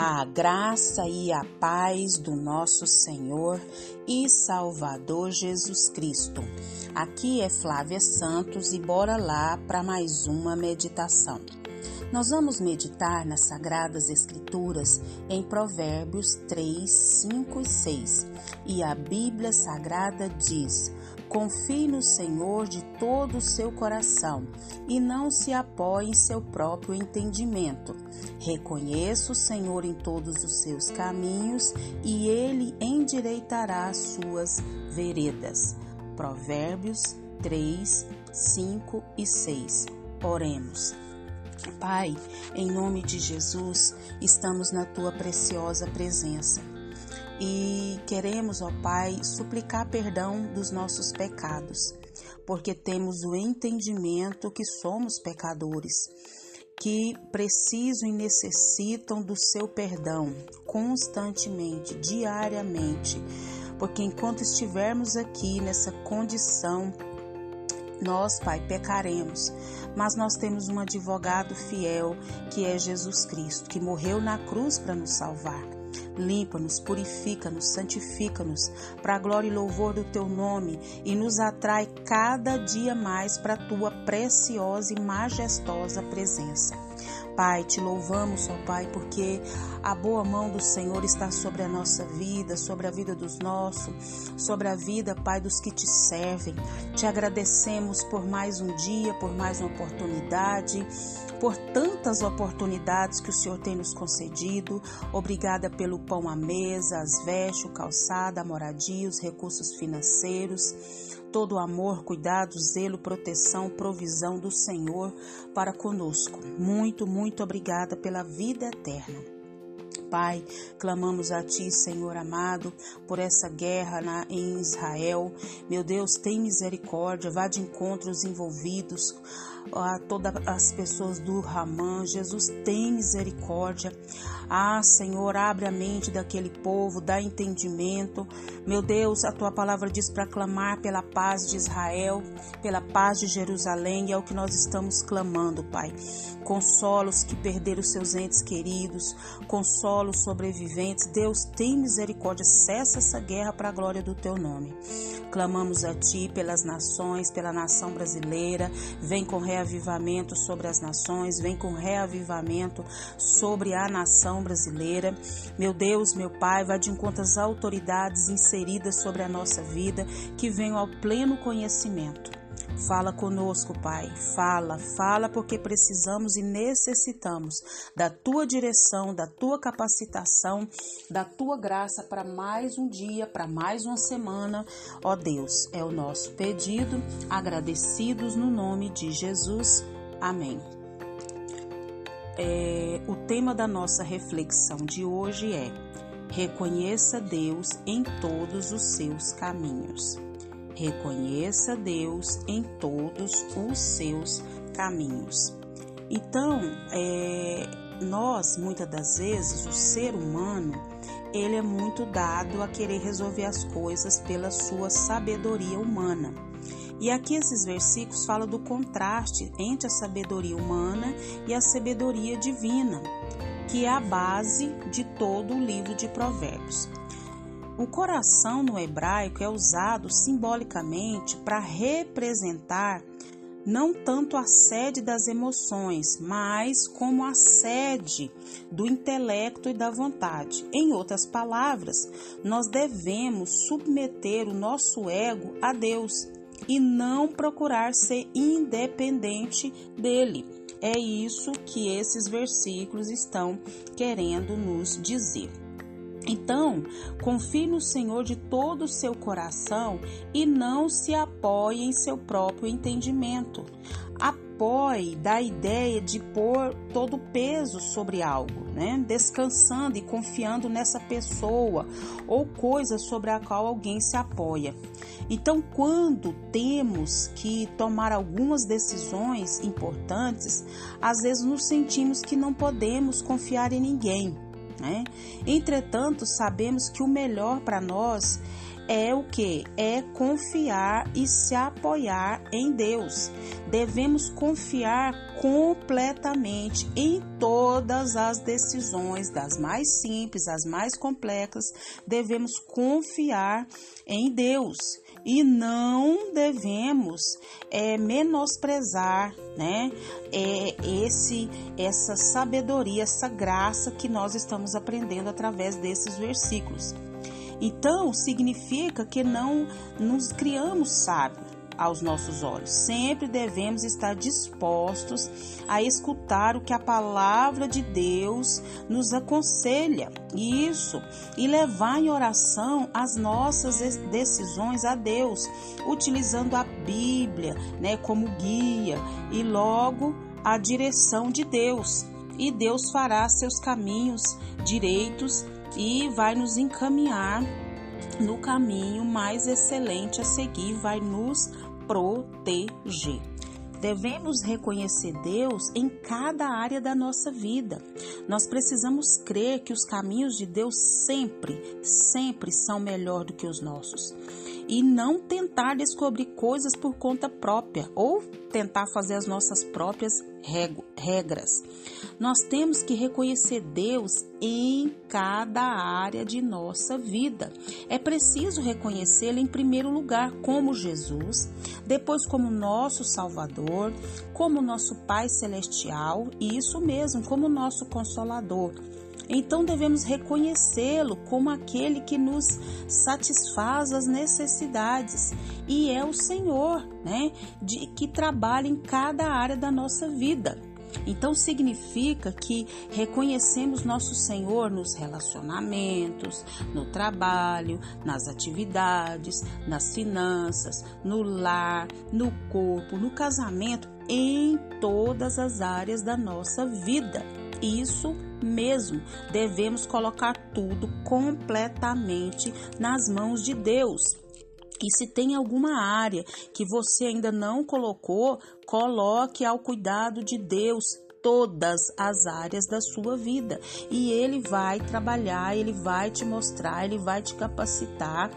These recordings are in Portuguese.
A graça e a paz do nosso Senhor e Salvador Jesus Cristo. Aqui é Flávia Santos e bora lá para mais uma meditação. Nós vamos meditar nas Sagradas Escrituras em Provérbios 3, 5 e 6. E a Bíblia Sagrada diz: Confie no Senhor de todo o seu coração e não se apoie em seu próprio entendimento. Reconheça o Senhor em todos os seus caminhos e ele endireitará as suas veredas. Provérbios 3, 5 e 6. Oremos. Pai, em nome de Jesus, estamos na tua preciosa presença e queremos, ó Pai, suplicar perdão dos nossos pecados, porque temos o entendimento que somos pecadores, que precisam e necessitam do seu perdão constantemente, diariamente, porque enquanto estivermos aqui nessa condição, nós, Pai, pecaremos, mas nós temos um advogado fiel que é Jesus Cristo, que morreu na cruz para nos salvar. Limpa-nos, purifica-nos, santifica-nos, para a glória e louvor do teu nome, e nos atrai cada dia mais para a tua preciosa e majestosa presença. Pai, te louvamos, ó Pai, porque a boa mão do Senhor está sobre a nossa vida, sobre a vida dos nossos, sobre a vida, Pai, dos que te servem. Te agradecemos por mais um dia, por mais uma oportunidade, por tantas oportunidades que o Senhor tem nos concedido. Obrigada pelo pão à mesa, as vestes, o calçado, a moradia, os recursos financeiros todo o amor, cuidado, zelo, proteção, provisão do Senhor para conosco. Muito, muito obrigada pela vida eterna. Pai, clamamos a Ti, Senhor amado, por essa guerra na, em Israel. Meu Deus, tem misericórdia, vá de encontro envolvidos, a todas as pessoas do Ramã. Jesus, tem misericórdia. Ah, Senhor, abre a mente daquele povo, dá entendimento. Meu Deus, a tua palavra diz para clamar pela paz de Israel, pela paz de Jerusalém, e é o que nós estamos clamando, Pai. Consola os que perderam seus entes queridos, consola os sobreviventes. Deus, tem misericórdia, cessa essa guerra para a glória do teu nome. Clamamos a ti pelas nações, pela nação brasileira. Vem com reavivamento sobre as nações, vem com reavivamento sobre a nação brasileira. Meu Deus, meu Pai, vá de encontro às autoridades inseridas sobre a nossa vida, que venham ao pleno conhecimento Fala conosco, Pai. Fala, fala, porque precisamos e necessitamos da tua direção, da tua capacitação, da tua graça para mais um dia, para mais uma semana. Ó Deus, é o nosso pedido, agradecidos no nome de Jesus. Amém. É, o tema da nossa reflexão de hoje é: reconheça Deus em todos os seus caminhos. Reconheça Deus em todos os seus caminhos. Então, é, nós, muitas das vezes, o ser humano, ele é muito dado a querer resolver as coisas pela sua sabedoria humana. E aqui esses versículos falam do contraste entre a sabedoria humana e a sabedoria divina, que é a base de todo o livro de Provérbios. O coração no hebraico é usado simbolicamente para representar não tanto a sede das emoções, mas como a sede do intelecto e da vontade. Em outras palavras, nós devemos submeter o nosso ego a Deus e não procurar ser independente dele. É isso que esses versículos estão querendo nos dizer. Então, confie no Senhor de todo o seu coração e não se apoie em seu próprio entendimento. Apoie da ideia de pôr todo o peso sobre algo, né? Descansando e confiando nessa pessoa ou coisa sobre a qual alguém se apoia. Então, quando temos que tomar algumas decisões importantes, às vezes nos sentimos que não podemos confiar em ninguém né? Entretanto, sabemos que o melhor para nós é o que? É confiar e se apoiar em Deus. Devemos confiar completamente em todas as decisões, das mais simples às mais complexas, devemos confiar em Deus e não devemos é, menosprezar, né, é, esse, essa sabedoria, essa graça que nós estamos aprendendo através desses versículos. Então, significa que não nos criamos sábios aos nossos olhos. Sempre devemos estar dispostos a escutar o que a palavra de Deus nos aconselha. Isso, e levar em oração as nossas decisões a Deus, utilizando a Bíblia, né, como guia e logo a direção de Deus. E Deus fará seus caminhos direitos e vai nos encaminhar no caminho mais excelente a seguir, vai nos proteger. Devemos reconhecer Deus em cada área da nossa vida. Nós precisamos crer que os caminhos de Deus sempre, sempre são melhor do que os nossos. E não tentar descobrir coisas por conta própria ou tentar fazer as nossas próprias regras. Nós temos que reconhecer Deus em cada área de nossa vida. É preciso reconhecê-lo em primeiro lugar como Jesus, depois como nosso Salvador, como nosso Pai Celestial e isso mesmo, como nosso Consolador. Então devemos reconhecê-lo como aquele que nos satisfaz as necessidades e é o Senhor, né, de, que trabalha em cada área da nossa vida. Então significa que reconhecemos nosso Senhor nos relacionamentos, no trabalho, nas atividades, nas finanças, no lar, no corpo, no casamento, em todas as áreas da nossa vida. Isso mesmo, devemos colocar tudo completamente nas mãos de Deus. E se tem alguma área que você ainda não colocou, coloque ao cuidado de Deus todas as áreas da sua vida. E ele vai trabalhar, ele vai te mostrar, ele vai te capacitar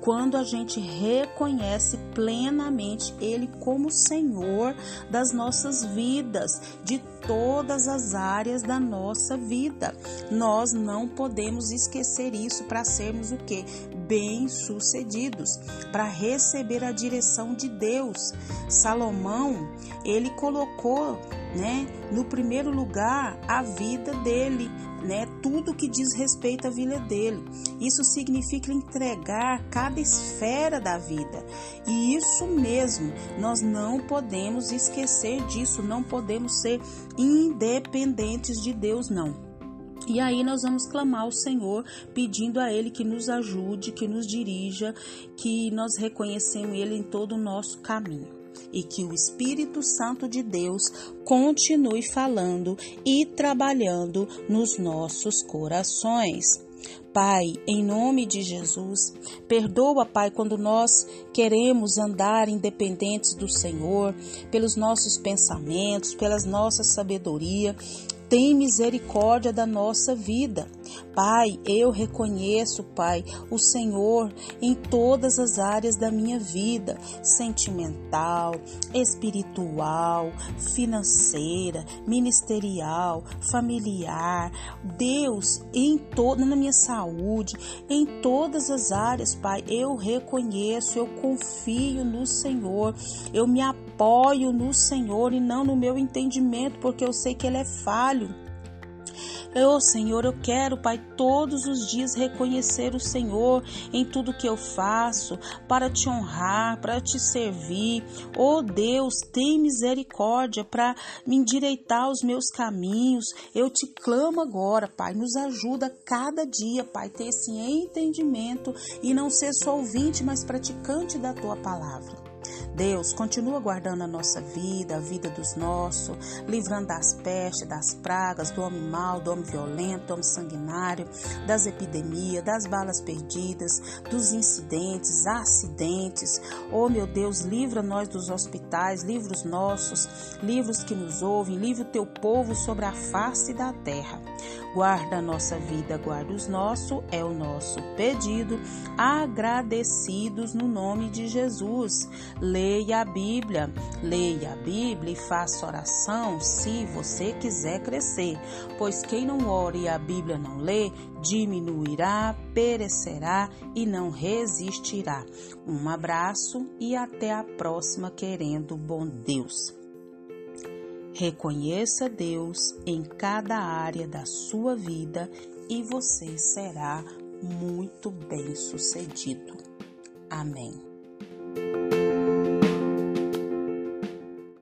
quando a gente reconhece plenamente ele como Senhor das nossas vidas, de todas as áreas da nossa vida. Nós não podemos esquecer isso para sermos o que? Bem-sucedidos, para receber a direção de Deus. Salomão, ele colocou, né, no primeiro lugar a vida dele, né, tudo que diz respeito à vida dele. Isso significa entregar cada esfera da vida. E isso mesmo, nós não podemos esquecer disso, não podemos ser independentes de Deus, não. E aí nós vamos clamar ao Senhor, pedindo a Ele que nos ajude, que nos dirija, que nós reconhecemos Ele em todo o nosso caminho e que o Espírito Santo de Deus continue falando e trabalhando nos nossos corações. Pai, em nome de Jesus, perdoa, Pai, quando nós queremos andar independentes do Senhor, pelos nossos pensamentos, pelas nossas sabedoria, tem misericórdia da nossa vida. Pai, eu reconheço, Pai, o Senhor em todas as áreas da minha vida, sentimental, espiritual, financeira, ministerial, familiar. Deus, em toda na minha saúde, em todas as áreas, Pai, eu reconheço, eu confio no Senhor. Eu me apoio no Senhor e não no meu entendimento, porque eu sei que ele é falho. Eu, Senhor, eu quero, Pai, todos os dias reconhecer o Senhor em tudo que eu faço, para te honrar, para te servir. Oh Deus, tem misericórdia para me endireitar os meus caminhos. Eu te clamo agora, Pai, nos ajuda cada dia, Pai, ter esse entendimento e não ser só ouvinte, mas praticante da tua palavra. Deus, continua guardando a nossa vida, a vida dos nossos, livrando das pestes, das pragas, do homem mau, do homem violento, do homem sanguinário, das epidemias, das balas perdidas, dos incidentes, acidentes. Oh, meu Deus, livra nós dos hospitais, livra os nossos, livra os que nos ouvem, livra o teu povo sobre a face da terra. guarda a nossa vida, guarda os nossos, é o nosso pedido, agradecidos no nome de Jesus. Leia a Bíblia, leia a Bíblia e faça oração se você quiser crescer, pois quem não ore e a Bíblia não lê, diminuirá, perecerá e não resistirá. Um abraço e até a próxima, querendo bom Deus. Reconheça Deus em cada área da sua vida e você será muito bem sucedido. Amém.